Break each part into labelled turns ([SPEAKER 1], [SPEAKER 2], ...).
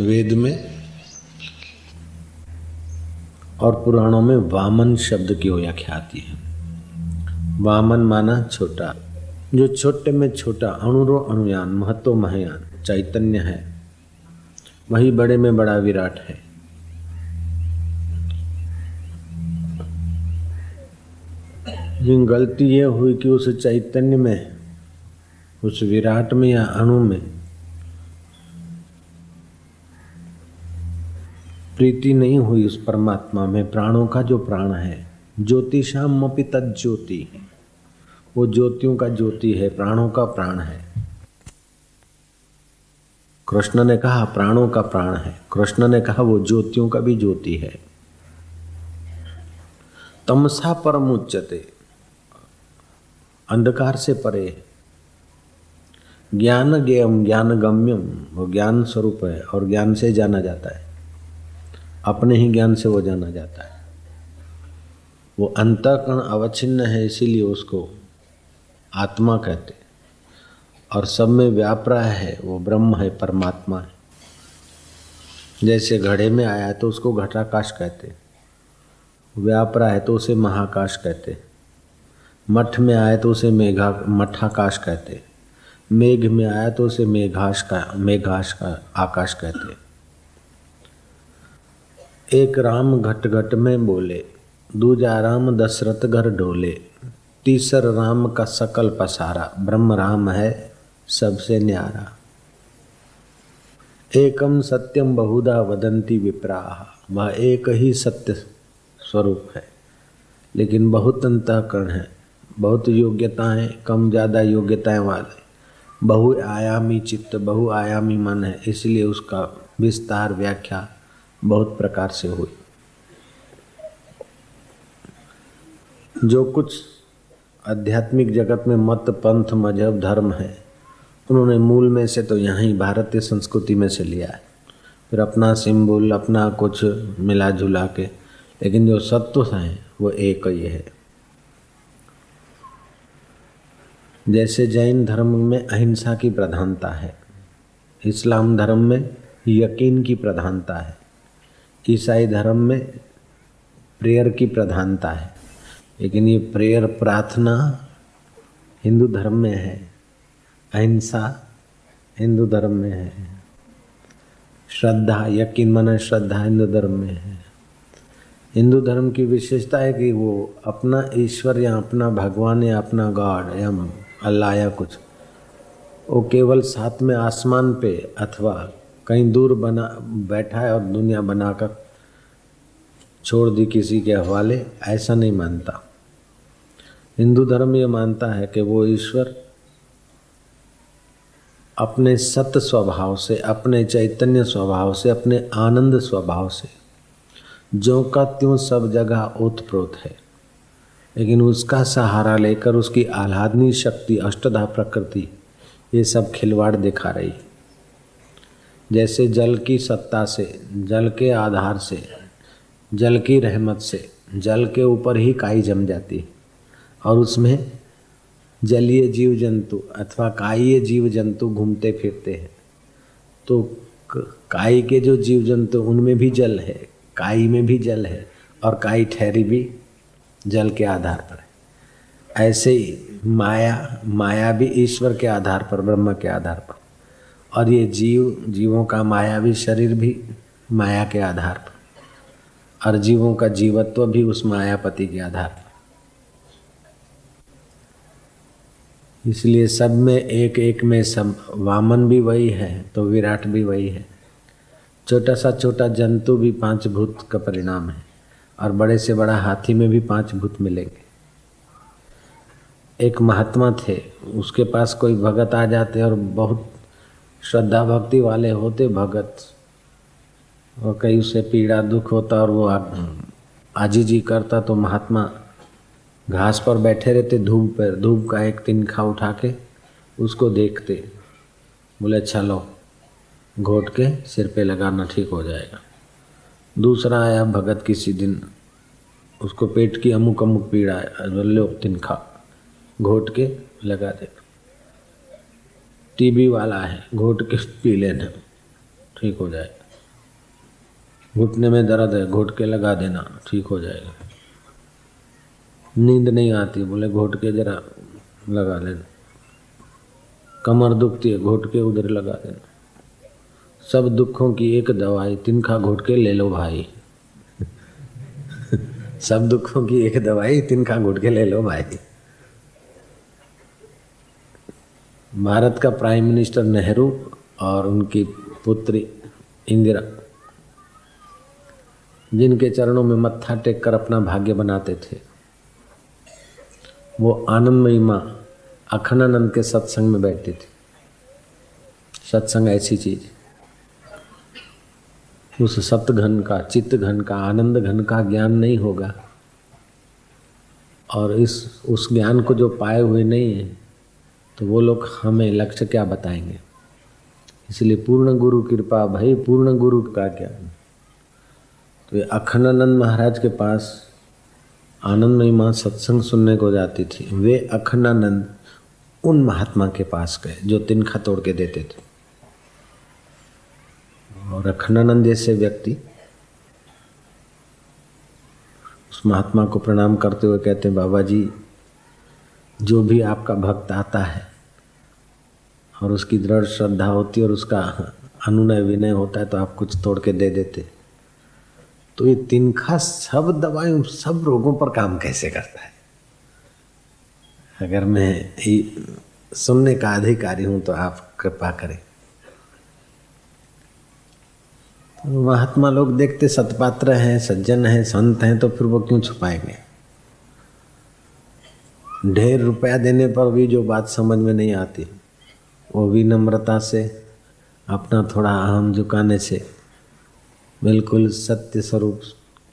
[SPEAKER 1] वेद में और पुराणों में वामन शब्द की व्याख्या आती है। वामन माना छोटा, जो छोटे में छोटा, अणुरो अणुयान महत्व महयान, चैतन्य है। वही बड़े में बड़ा विराट है। लेकिन गलती यह हुई कि उस चैतन्य में, उस विराट में या अणु में प्रीति नहीं हुई उस परमात्मा में। प्राणों का जो प्राण है ज्योतिषाम अपि ज्योति वो ज्योतियों का ज्योति है, प्राणों का प्राण है। कृष्ण ने कहा, प्राणों का प्राण है। कृष्ण ने कहा, वो ज्योतियों का भी ज्योति है। तमसा परम उच्चते अंधकार से परे ज्ञान ज्ञम ज्ञान गम्यम, वो ज्ञान स्वरूप है और ज्ञान से जाना जाता है। अपने ही ज्ञान से वो जाना जाता है। वो अंतकरण अवच्छिन्न है, इसीलिए उसको आत्मा कहते और सब में व्याप रहा है, वो ब्रह्म है, परमात्मा है। जैसे घड़े में आया तो उसको घटाकाश कहते व्याप रहा है तो उसे महाकाश कहते मठ में आए तो उसे मेघा, मठाकाश कहते मेघ में आया तो उसे मेघाश का मेघाश का आकाश कहते एक राम घट घट में बोले, दूजा राम दशरथ घर ढोले, तीसर राम का सकल पसारा, ब्रह्म राम है सबसे न्यारा। एकम सत्यम बहुधा वदंती विप्राह, वह एक ही सत्य स्वरूप है, लेकिन बहुत अंतकरण है, बहुत योग्यताएँ, कम ज़्यादा योग्यताएँ वाले। बहुआयामी चित्त, बहुआयामी मन है, इसलिए उसका विस्तार व्याख्या बहुत प्रकार से हुई। जो कुछ आध्यात्मिक जगत में मत, पंथ, मज़हब, धर्म है, उन्होंने मूल में से तो यहाँ ही भारतीय संस्कृति में से लिया है। फिर अपना सिंबल, अपना कुछ मिला जुला के, लेकिन जो सत्व हैं, वो एक ही है। जैसे जैन धर्म में अहिंसा की प्रधानता है, इस्लाम धर्म में यकीन की प्रधानता है ईसाई धर्म में प्रेयर की प्रधानता है। लेकिन ये प्रेयर प्रार्थना हिंदू धर्म में है। अहिंसा हिंदू धर्म में है। श्रद्धा, यकीन मन श्रद्धा हिंदू धर्म में है। हिंदू धर्म की विशेषता है कि वो अपना ईश्वर या अपना भगवान या अपना गॉड या अल्लाह या कुछ, वो केवल साथ में आसमान पे अथवा कहीं दूर बना, बैठा है और दुनिया बनाकर छोड़ दी किसी के हवाले, ऐसा नहीं मानता। हिंदू धर्म ये मानता है कि वो ईश्वर अपने सत्य स्वभाव से, अपने चैतन्य स्वभाव से, अपने आनंद स्वभाव से, जो का त्यों सब जगह ओतप्रोत है। लेकिन उसका सहारा लेकर उसकी आह्लादनी शक्ति, अष्टधा प्रकृति, ये सब खिलवाड़ दिखा रही। है जैसे जल की सत्ता से, जल के आधार से, जल की रहमत से, जल के ऊपर ही काई जम जाती है। और उसमें जलीय जीव जंतु अथवा काईय जीव जंतु घूमते फिरते हैं। तो काई के जो जीव जंतु उनमें भी जल है, काई में भी जल है, और काई ठहरी भी जल के आधार पर है। ऐसे ही माया माया भी ईश्वर के आधार पर, ब्रह्म के आधार पर। और ये जीव, जीवों का मायावी शरीर भी माया के आधार पर। और जीवों का जीवत्व भी उस मायापति के आधार पर। इसलिए सब में एक एक में सब वामन भी वही है तो विराट भी वही है। छोटा सा छोटा जंतु भी पाँच भूत का परिणाम है, और बड़े से बड़ा हाथी में भी पाँच भूत मिलेंगे। एक महात्मा थे, उसके पास कोई भगत आ जाते और बहुत श्रद्धा भक्ति वाले होते भगत। और कई उसे पीड़ा, दुख होता और वो आजी जी करता तो महात्मा घास पर बैठे रहते धूप पर, धूप का एक तिनखा उठा के उसको देखते। बोले अच्छा लो, घोट के सिर पे लगाना ठीक हो जाएगा। दूसरा आया भगत किसी दिन, उसको पेट की अमुक अमुक पीड़ा है लो, तिनखा, घोट के लगा दे। टीबी वाला है, घोट के पी लेना। ठीक हो जाए घुटने में दर्द है, घोट के लगा देना, ठीक हो जाएगा। नींद नहीं आती, बोले घोट के जरा लगा लेना। कमर दुखती है, घोट के उधर लगा देना। सब दुखों की एक दवाई, तिनखा घोट के ले लो भाई। सब दुखों की एक दवाई, तिनखा घोट के ले लो भाई। भारत का प्राइम मिनिस्टर नेहरू और उनकी पुत्री इंदिरा, जिनके चरणों में मत्था टेक कर अपना भाग्य बनाते थे। वो आनंदमयी माँ अखंडानंद के सत्संग में बैठती थी। सत्संग ऐसी चीज़, उस सत्य घन का चित्त घन का आनंद घन का ज्ञान नहीं होगा। और इस, उस ज्ञान को जो पाए हुए नहीं है तो वो लोग हमें लक्ष्य क्या बताएँगे? इसलिए पूर्ण गुरु कृपा, भाई, पूर्ण गुरु का क्या? तो अखंडानंद महाराज के पास आनंदमयी माँ सत्संग सुनने को जाती थी। वे अखंडानंद उन महात्मा के पास गए जो तिनखा तोड़ के देते थे। और अखंडानंद जैसे व्यक्ति उस महात्मा को प्रणाम करते हुए कहते हैं, बाबा जी जो भी आपका भक्त आता है, और उसकी दृढ़ श्रद्धा होती है और उसका अनुनय विनय होता है तो आप कुछ तोड़ के दे देते। तो ये तिनखा सब दवाई सब रोगों पर काम कैसे करता है? अगर मैं सुनने का अधिकारी हूँ तो आप कृपा करें। तो महात्मा लोग देखते सतपात्र हैं, सज्जन हैं, संत हैं तो फिर वो क्यों छुपाएँगे? ढेर रुपया देने पर भी जो बात समझ में नहीं आती, वो विनम्रता से, अपना थोड़ा अहम झुकाने से बिल्कुल सत्य स्वरूप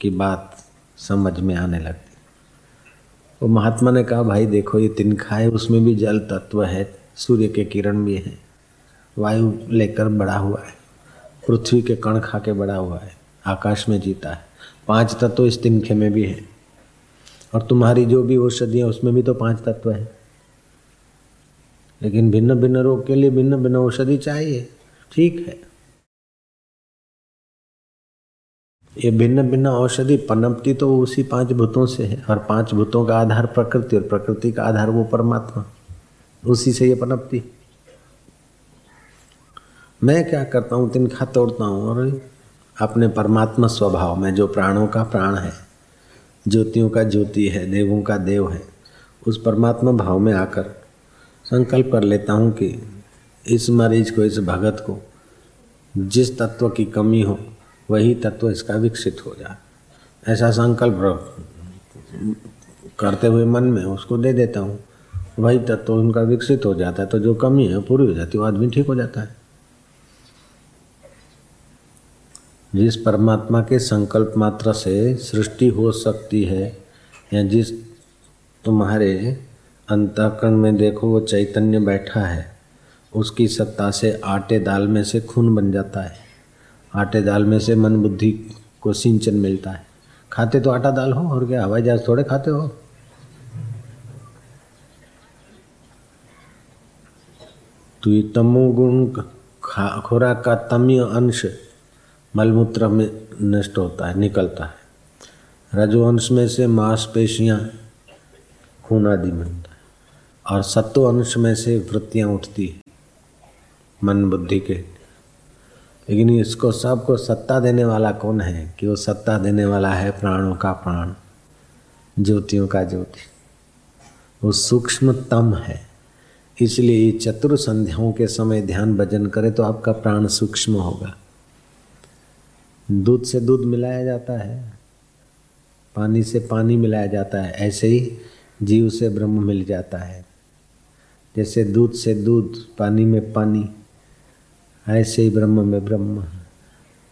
[SPEAKER 1] की बात समझ में आने लगती। वो महात्मा ने कहा, भाई देखो, ये तिनखा है उसमें भी जल तत्व है, सूर्य के किरण भी है, वायु लेकर बड़ा हुआ है, पृथ्वी के कण खा के बड़ा हुआ है, आकाश में जीता है, पाँच तत्व इस तिनखे में भी है और तुम्हारी जो भी औषधियाँ, उसमें भी तो पाँच तत्व हैं। लेकिन भिन्न भिन्न रोग के लिए भिन्न भिन्न औषधि चाहिए। ठीक है। ये भिन्न भिन्न औषधि पनपती तो उसी पाँच भूतों से है, और पाँच भूतों का आधार प्रकृति और प्रकृति का आधार वो परमात्मा। उसी से ये पनपती। मैं क्या करता हूँ, तिनखा तोड़ता हूँ, और अपने परमात्मा स्वभाव में जो प्राणों का प्राण है ज्योतियों का ज्योति है, देवों का देव है। उस परमात्मा भाव में आकर संकल्प कर लेता हूँ कि इस मरीज़ को, इस भगत को जिस तत्व की कमी हो, वही तत्व इसका विकसित हो जाए। ऐसा संकल्प करते हुए मन में उसको दे देता हूँ। वही तत्व उनका विकसित हो जाता है तो जो कमी है पूरी हो जाती है, वो आदमी ठीक हो जाता है। जिस परमात्मा के संकल्प मात्र से सृष्टि हो सकती है या जिस तुम्हारे अंतःकरण में देखो वो चैतन्य बैठा है, उसकी सत्ता से आटे दाल में से खून बन जाता है। आटे दाल में से मन बुद्धि को सिंचन मिलता है। खाते तो आटा दाल हो, और क्या हवाई जहाज़ थोड़े खाते हो? तो तमोगुण खुराक का तमीय अंश मलमूत्र में नष्ट होता है, निकलता है। रजोअंश में से मांसपेशियाँ खून आदि बनता है और सत्व अंश में से वृत्तियाँ उठती है मन बुद्धि के। लेकिन इसको सबको सत्ता देने वाला कौन है कि वो सत्ता देने वाला है प्राणों का प्राण, ज्योतियों का ज्योति। वो सूक्ष्मतम है। इसलिए ये चतुर संध्याओं के समय ध्यान भजन करें तो आपका प्राण सूक्ष्म होगा। दूध से दूध मिलाया जाता है, पानी से पानी मिलाया जाता है, ऐसे ही जीव से ब्रह्म मिल जाता है। जैसे दूध से दूध, पानी में पानी, ऐसे ही ब्रह्म में ब्रह्म।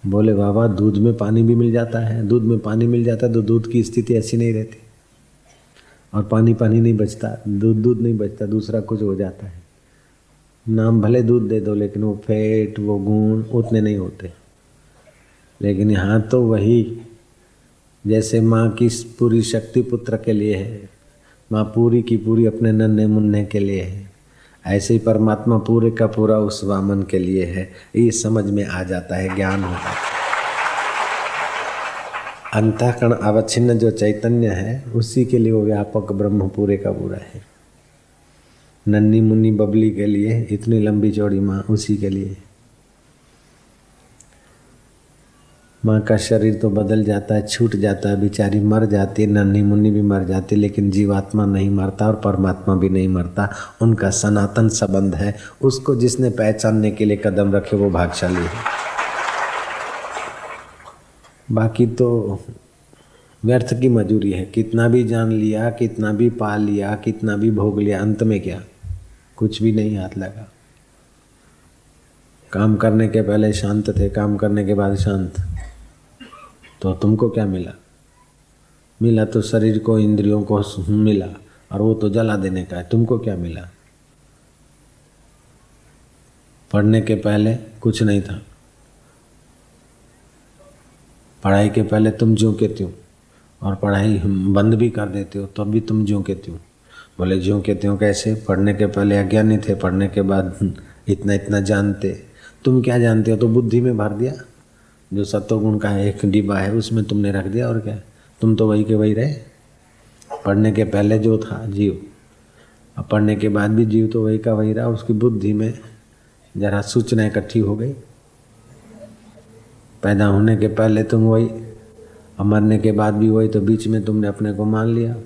[SPEAKER 1] बोले, बाबा, दूध में पानी भी मिल जाता है, दूध में पानी मिल जाता है तो दूध की स्थिति ऐसी नहीं रहती। और पानी पानी नहीं बचता, दूध दूध नहीं बचता, दूसरा कुछ हो जाता है। नाम भले दूध दे दो, लेकिन वो फैट, वो गुण उतने नहीं होते। लेकिन यहाँ तो वही जैसे माँ की पूरी शक्ति पुत्र के लिए है, माँ पूरी की पूरी अपने नन्हे मुन्ने के लिए है, ऐसे ही परमात्मा पूरे का पूरा उस वामन के लिए है, ये समझ में आ जाता है, ज्ञान होता है। अंतःकरण अवच्छिन्न जो चैतन्य है, उसी के लिए वो व्यापक ब्रह्म पूरे का पूरा है। नन्नी मुन्नी बबली के लिए, इतनी लंबी चौड़ी माँ उसी के लिए। माँ का शरीर तो बदल जाता है, छूट जाता है, बेचारी मर जाती है, नन्ही मुन्नी भी मर जाती है, लेकिन जीवात्मा नहीं मरता और परमात्मा भी नहीं मरता। उनका सनातन संबंध है। उसको जिसने पहचानने के लिए कदम रखे, वो भागशाली है। बाकी तो व्यर्थ की मजूरी है। कितना भी जान लिया, कितना भी पा लिया, कितना भी भोग लिया, अंत में क्या? कुछ भी नहीं हाथ लगा। काम करने के पहले शांत थे, काम करने के बाद शांत। तो तुमको क्या मिला? मिला तो शरीर को, इंद्रियों को मिला, और वो तो जला देने का है। तुमको क्या मिला? पढ़ने के पहले कुछ नहीं था। पढ़ाई के पहले तुम ज्यों के त्यों और पढ़ाई बंद भी कर देते हो तो भी तुम ज्यों के त्यों बोले ज्यों के त्यों कैसे? पढ़ने के पहले अज्ञानी थे, पढ़ने के बाद इतना इतना जानते। तुम क्या जानते हो? तो बुद्धि में भर दिया। जो सत्वगुण का एक डिब्बा है, उसमें तुमने रख दिया और क्या तुम तो वही के वही रहे। पढ़ने के पहले जो था, जीव। अब पढ़ने के बाद भी जीव तो वही का वही रहा, उसकी बुद्धि में जरा सूचना इकट्ठी हो गई। पैदा होने के पहले तुम वही और मरने के बाद भी वही तो बीच में तुमने अपने को मान लिया।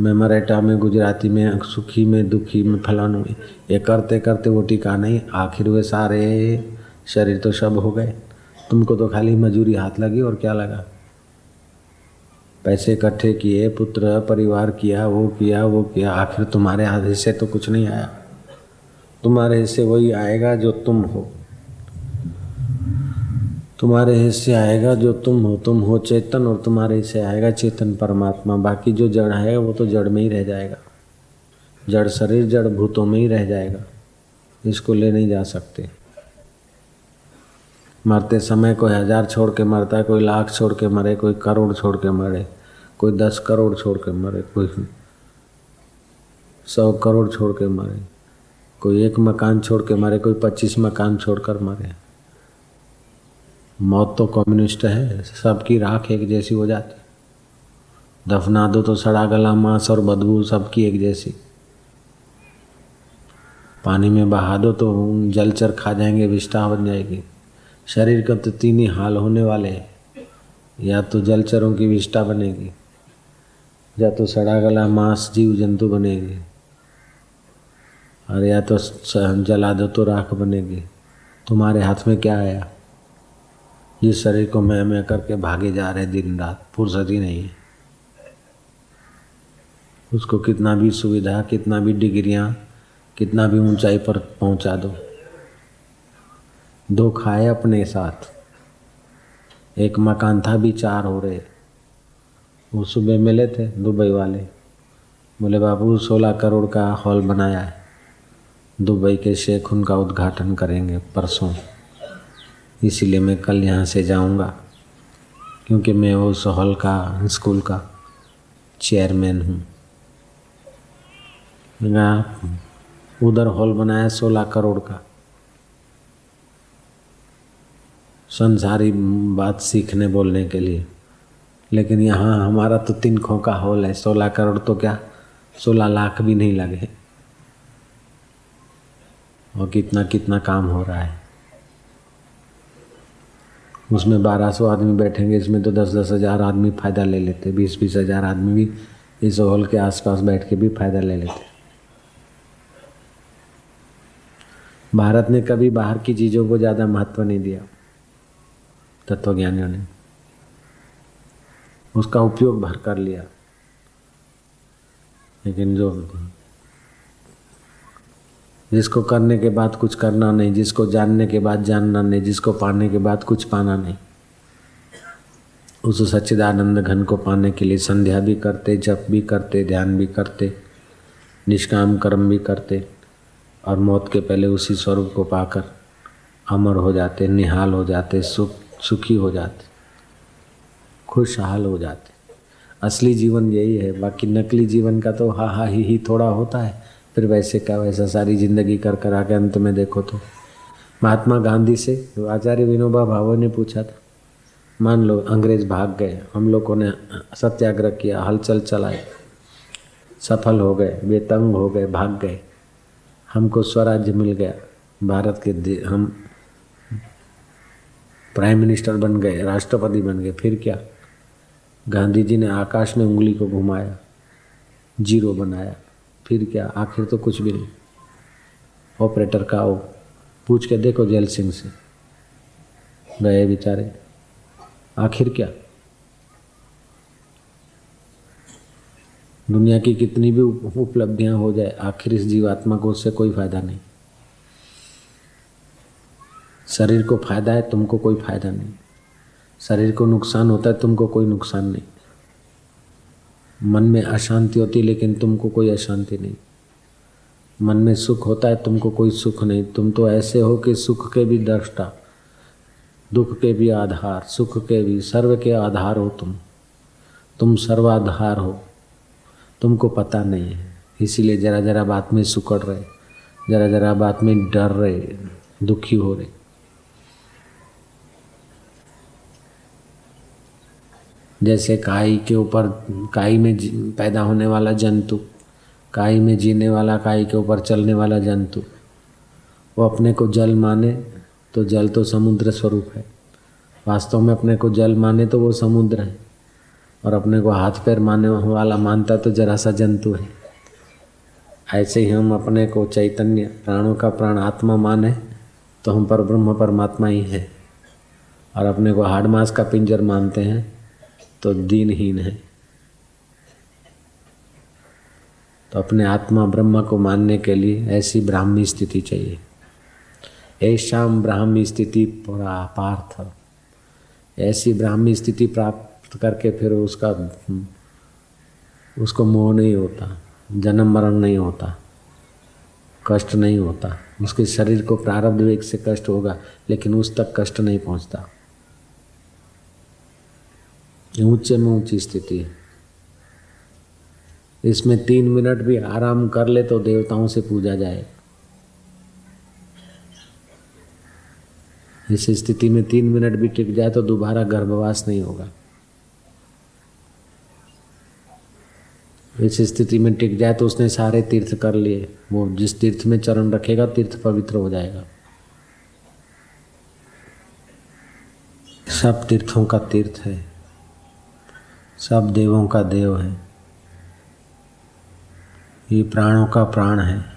[SPEAKER 1] मैं मराठा में, गुजराती में, सुखी में, दुखी में, फलानु में, ये करते करते वो टिका नहीं, आखिर वे सारे शरीर तो सब हो गए। तुमको तो खाली मजूरी हाथ लगी और क्या लगा? पैसे इकट्ठे किए, पुत्र, परिवार किया, वो किया वो किया, आखिर तुम्हारे हाथ हिस्से तो कुछ नहीं आया। तुम्हारे हिस्से वही आएगा जो तुम हो। तुम्हारे हिस्से आएगा जो तुम हो तुम हो चेतन और तुम्हारे हिस्से आएगा चेतन परमात्मा। बाकी जो जड़ है, वो तो जड़ में ही रह जाएगा। जड़ शरीर, जड़ भूतों में ही रह जाएगा। इसको ले नहीं जा सकते। मरते समय कोई हज़ार छोड़ के मरता है, कोई लाख छोड़ के मरे, कोई करोड़ छोड़ के मरे, कोई दस करोड़ छोड़ के मरे, कोई सौ करोड़ छोड़ के मरे, कोई एक मकान छोड़ के मरे, कोई पच्चीस मकान छोड़कर मरे। मौत तो कम्युनिस्ट है, सबकी राख एक जैसी हो जाती। दफना दो तो सड़ा गला, मांस और बदबू सबकी एक जैसी। पानी में बहा दो तो जलचर खा जाएँगे, विष्ठा बन जाएगी। शरीर का तो तीन ही हाल होने वाले हैं। या तो जलचरों की विष्ठा बनेगी, या तो सड़ा गला मांस जीव जंतु बनेगी, और या तो जला दो तो राख बनेगी। तुम्हारे हाथ में क्या आया? ये शरीर को मैं मैं करके भागे जा रहे दिन रात, फुर्सत ही नहीं है। उसको कितना भी सुविधा, कितना भी डिग्रियाँ, कितना भी ऊंचाई पर पहुँचा दो। दो खाए अपने साथ। एक मकान था, भी चार हो रहे। वो सुबह मिले थे, दुबई वाले। बोले, बाबू, सोलह करोड़ का हॉल बनाया है। दुबई के शेख उनका उद्घाटन करेंगे परसों। इसीलिए मैं कल यहाँ से जाऊँगा, क्योंकि मैं उस हॉल का, स्कूल का चेयरमैन हूँ। उधर हॉल बनाया सोलह करोड़ का। संसारी बात सीखने, बोलने के लिए। लेकिन यहाँ हमारा तो तीन खो का हॉल है, सोलह करोड़ तो क्या? सोलह लाख भी नहीं लगे। और कितना कितना काम हो रहा है। उसमें बारह सौ आदमी बैठेंगे, इसमें तो दस दस हज़ार आदमी फ़ायदा ले लेते, बीस बीस हज़ार आदमी भी इस हॉल के आसपास बैठ के भी फ़ायदा ले लेते। भारत ने कभी बाहर की चीज़ों को ज़्यादा महत्व नहीं दिया। तत्वज्ञानियों ने। उसका उपयोग भर कर लिया। लेकिन जो जिसको करने के बाद कुछ करना नहीं, जिसको जानने के बाद जानना नहीं, जिसको पाने के बाद कुछ पाना नहीं, उस सच्चिदानंद घन को पाने के लिए संध्या भी करते, जप भी करते, ध्यान भी करते, निष्काम कर्म भी करते और मौत के पहले उसी स्वरूप को पाकर अमर हो जाते, निहाल हो जाते, सुख सुखी हो जाते, खुशहाल हो जाते। असली जीवन यही है, बाकी नकली जीवन का तो हा हा ही ही थोड़ा होता है। फिर वैसे का वैसा सारी ज़िंदगी कर कर आके अंत में देखो तो। महात्मा गांधी से आचार्य विनोबा भावे ने पूछा था, मान लो अंग्रेज़ भाग गए, हम लोगों ने सत्याग्रह किया, हलचल चलाए सफल हो गए, बेतंग हो गए, भाग गए, हमको स्वराज्य मिल गया, भारत के हम प्राइम मिनिस्टर बन गए, राष्ट्रपति बन गए, फिर क्या? गांधी जी ने आकाश में उंगली को घुमाया, ज़ीरो बनाया, फिर क्या? आखिर तो कुछ भी नहीं। ऑपरेटर का वो पूछ के देखो जैल सिंह से। गए बेचारे। आखिर क्या? दुनिया की कितनी भी उपलब्धियाँ हो जाए, आखिर इस जीवात्मा को उससे कोई फ़ायदा नहीं। शरीर को फ़ायदा है, तुमको कोई फ़ायदा नहीं। शरीर को नुकसान होता है, तुमको कोई नुकसान नहीं। मन में अशांति होती, लेकिन तुमको कोई अशांति नहीं। मन में सुख होता है, तुमको कोई सुख नहीं। तुम तो ऐसे हो कि सुख के भी दृष्टा, दुख के भी आधार, सुख के भी, सर्व के आधार हो तुम। तुम सर्वाधार हो। तुमको पता नहीं है। इसीलिए जरा जरा बात में सुकड़ रहे, जरा जरा बात में डर रहे, दुखी हो रहे। जैसे काई के ऊपर, काई में पैदा होने वाला जंतु, काई में जीने वाला, काई के ऊपर चलने वाला जंतु, वो अपने को जल माने तो जल तो समुद्र स्वरूप है। वास्तव में अपने को जल माने तो वो समुद्र है और अपने को हाथ पैर माने वाला मानता तो जरा सा जंतु है। ऐसे ही हम अपने को चैतन्य प्राणों का प्राण आत्मा माने तो हम पर ब्रह्म परमात्मा ही है और अपने को हाड मास का पिंजर मानते हैं। तो दीनहीन है। तो अपने आत्मा ब्रह्म को मानने के लिए ऐसी ब्राह्मी स्थिति चाहिए। ऐसा ब्राह्मी स्थिति पार्थ। ऐसी ब्राह्मी स्थिति प्राप्त करके फिर उसका, उसको मोह नहीं होता, जन्म मरण नहीं होता, कष्ट नहीं होता। उसके शरीर को प्रारब्ध वेग से कष्ट होगा, लेकिन उस तक कष्ट नहीं पहुँचता। ऊँचे में ऊँची स्थिति है। इसमें तीन मिनट भी आराम कर ले तो देवताओं से पूजा जाए। इस स्थिति में तीन मिनट भी टिक जाए तो दोबारा गर्भवास नहीं होगा। इस स्थिति में टिक जाए तो उसने सारे तीर्थ कर लिए। वो जिस तीर्थ में चरण रखेगा, तीर्थ पवित्र हो जाएगा। सब तीर्थों का तीर्थ है। सब देवों का देव है। ये प्राणों का प्राण है।